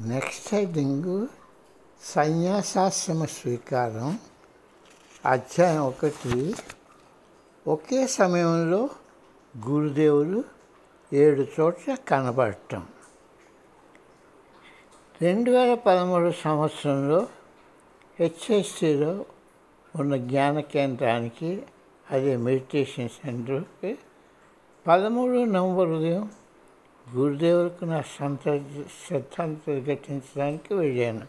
Next heading సన్యాసాశ్రమ స్వీకారం అధ్యాయం ఒకటి. ఒకే సమయంలో గురుదేవులు ఏడు చోట్ల కనబడటం. రెండు వేల పదమూడు సంవత్సరంలో హెచ్ఎస్సిలో ఉన్న జ్ఞాన కేంద్రానికి అదే మెడిటేషన్ సెంటర్కి పదమూడు నవంబర్ ఉదయం గురుదేవులకు నా సంత శ్రద్ధను ఘటించడానికి వెళ్ళాను.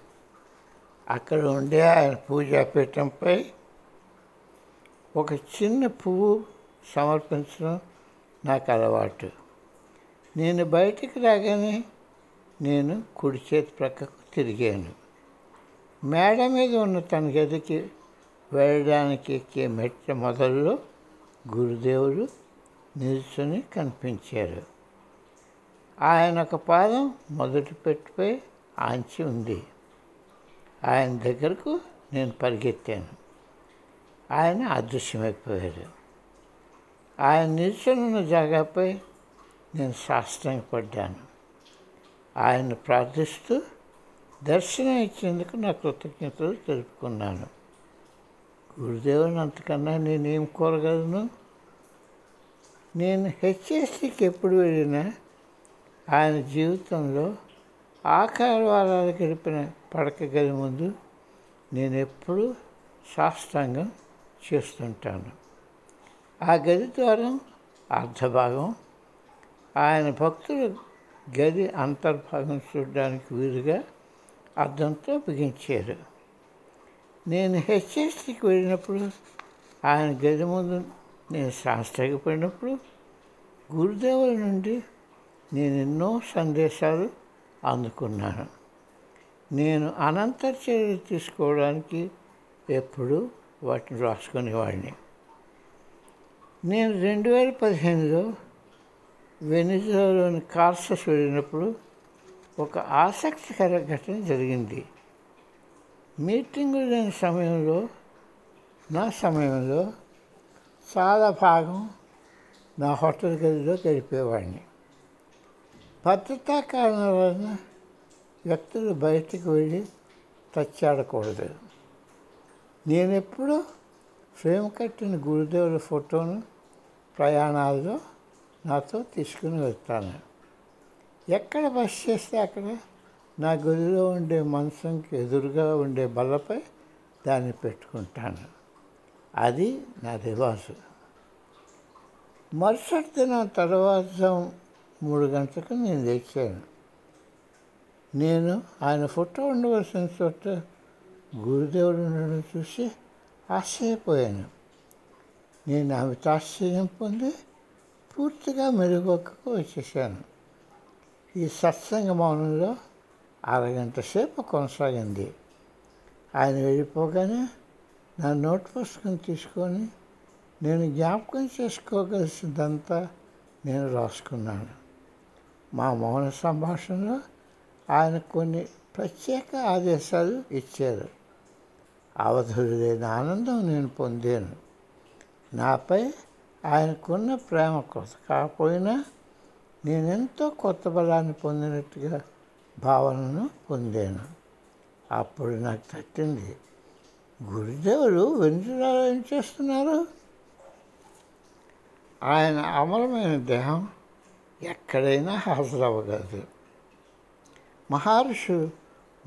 అక్కడ ఉండే ఆయన పూజాపీఠంపై ఒక చిన్న పువ్వు సమర్పించడం నాకు అలవాటు. నేను బయటికి రాగానే నేను కుడి చేతి ప్రక్కకు తిరిగాను. మేడ మీద ఉన్న తన గదికి వెళ్ళడానికి ఎక్కే మెట్ల మొదల్లో గురుదేవులు నిల్చుని కనిపించారు. ఆయన ఒక పాదం మొదటి పెట్టుపై ఆంచి ఉంది. ఆయన దగ్గరకు నేను పరిగెత్తాను. ఆయన అదృశ్యమైపోయారు ఆయన నిల్చున్న జాగాపై నేను పడ్డాను. ఆయన ప్రార్థిస్తూ దర్శనం ఇచ్చేందుకు నా కృతజ్ఞతలు తెలుపుకున్నాను. గురుదేవుని అంతకన్నా నేనేం కోరగలను? నేను హెచ్ఎస్సికి ఎప్పుడు వెళ్ళినా ఆయన జీవితంలో ఆఖరి వారాలు గడిపిన పడక గది ముందు నేను ఎప్పుడూ సాష్టాంగం చేస్తుంటాను. ఆ గది ద్వారం అర్ధభాగం. ఆయన భక్తులు గది అంతర్భాగం చూడడానికి వీలుగా అర్థంతో బిగించారు. నేను హెచ్ఎస్టీకి వెళ్ళినప్పుడు ఆయన గది ముందు నేను సాష్టాగపడినప్పుడు గురుదేవుల నుండి నేను ఎన్నో సందేశాలు అందుకున్నాను. నేను అనంత చర్యలు తీసుకోవడానికి ఎప్పుడూ వాటిని రాసుకునేవాడిని. నేను రెండు వేల పదిహేనులో వెనిజులాలోని కార్సస్ వెళ్ళినప్పుడు ఒక ఆసక్తికర ఘటన జరిగింది. మీటింగు లేని సమయంలో నా సమయంలో చాలా భాగం నా హోటల్ గదిలో గడిపేవాడిని. భద్రతా కారణాల వలన వ్యక్తులు బయటకు వెళ్ళి తచ్చాడకూడదు. నేనెప్పుడూ ఫ్రేమ్ కట్టిన గురుదేవుల ఫోటోను ప్రయాణాల్లో నాతో తీసుకుని వెళ్తాను. ఎక్కడ బస్ చేస్తే అక్కడ? నా గదిలో ఉండే మంచంకి ఎదురుగా ఉండే బల్లపై దాన్ని పెట్టుకుంటాను. అది నా రివాజు. మరుసటి దినం తర్వాత మూడు గంటలకు నేను లేచాను. నేను ఆయన ఫోటో ఉండవలసిన చోట గురుదేవుడు ఉండడం చూసి ఆశ్చర్యపోయాను. నేను ఆమెతో ఆశ్చర్యం పొంది పూర్తిగా మెరుగుపక్కకు వచ్చేసాను. ఈ సత్సంగ మౌనంలో అరగంట సేపు కొనసాగింది. ఆయన వెళ్ళిపోగానే నా నోట్ పుస్తకం తీసుకొని నేను జ్ఞాపకం చేసుకోగలిసిందంతా నేను రాసుకున్నాను. మా మౌన సంభాషణలో ఆయన కొన్ని ప్రత్యేక ఆదేశాలు ఇచ్చారు. అవధులు లేని ఆనందం నేను పొందాను. నాపై ఆయనకున్న ప్రేమ కొత్త కాకపోయినా నేనెంతో కొత్త బలాన్ని పొందినట్టుగా భావనను పొందాను. అప్పుడు నాకు తట్టింది గురుదేవులు వెనుజులాలో ఏం చేస్తున్నారు? ఆయన అమరమైన దేహం ఎక్కడైనా హాజరవ్వగలదు. మహర్షు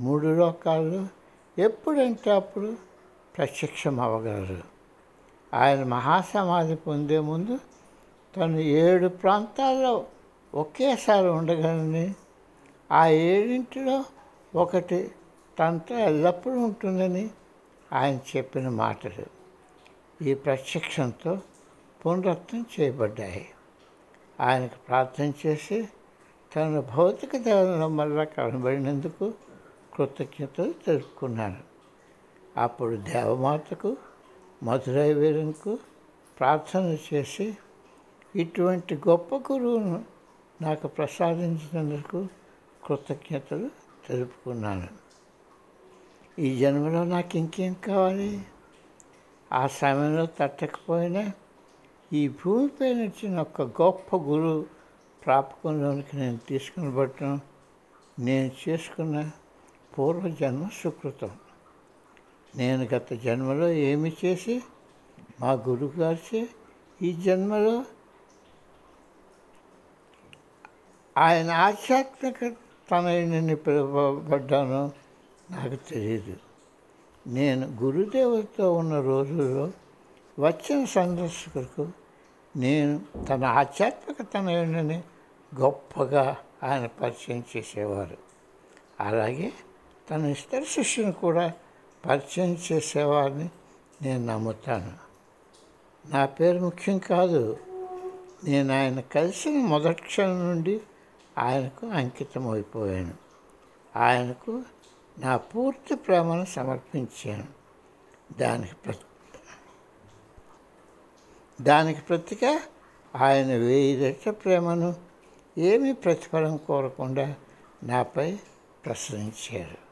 మూడు లోకాల్లో ఎప్పుడంటే అప్పుడు ప్రత్యక్షం అవ్వగలరు ఆయన మహాసమాధి పొందే ముందు తను ఏడు ప్రాంతాల్లో ఒకేసారి ఉండగలని ఆ ఏడింటిలో ఒకటి తనతో ఎల్లప్పుడూ ఉంటుందని ఆయన చెప్పిన మాటలు ఈ ప్రత్యక్షంతో పునరుత్నం చేయబడ్డాయి. ఆయనకు ప్రార్థన చేసి తన భౌతిక దేవంలో మళ్ళా కనబడినందుకు కృతజ్ఞతలు తెలుపుకున్నాను. అప్పుడు దేవమాతకు మధురై వీరునికి ప్రార్థన చేసి ఇటువంటి గొప్ప గురువును నాకు ప్రసాదించినందుకు కృతజ్ఞతలు తెలుపుకున్నాను. ఈ జన్మలో నాకు ఇంకేం కావాలి? ఆ సమయంలో తట్టకపోయినా ఈ భూమిపై వచ్చిన ఒక గొప్ప గురువు ప్రాపకంలోనికి నేను తీసుకుని పట్టడం నేను చేసుకున్న పూర్వజన్మ సుకృతం. నేను గత జన్మలో ఏమి చేసి మా గురువు గారిచే ఈ జన్మలో ఆయన ఆధ్యాత్మిక తనయుని పిలువబడ్డానో నాకు తెలియదు నేను గురుదేవులతో ఉన్న రోజుల్లో వచ్చిన సందర్శకులకు నేను తన ఆధ్యాత్మిక ఏంటని గొప్పగా ఆయన పరిచయం చేసేవారు. అలాగే తన ఇతర శిష్యుని కూడా పరిచయం చేసేవారిని నేను నమ్ముతాను. నా పేరు ముఖ్యం కాదు. నేను ఆయన కలిసిన మొదటి క్షణం నుండి ఆయనకు అంకితం అయిపోయాను. ఆయనకు నా పూర్తి ప్రేమను సమర్పించాను. దానికి ప్రతి దానికి ప్రతిగా ఆయన వేయి రెట్ల ప్రేమను ఏమీ ప్రతిఫలం కోరకుండా నాపై ప్రసరించారు.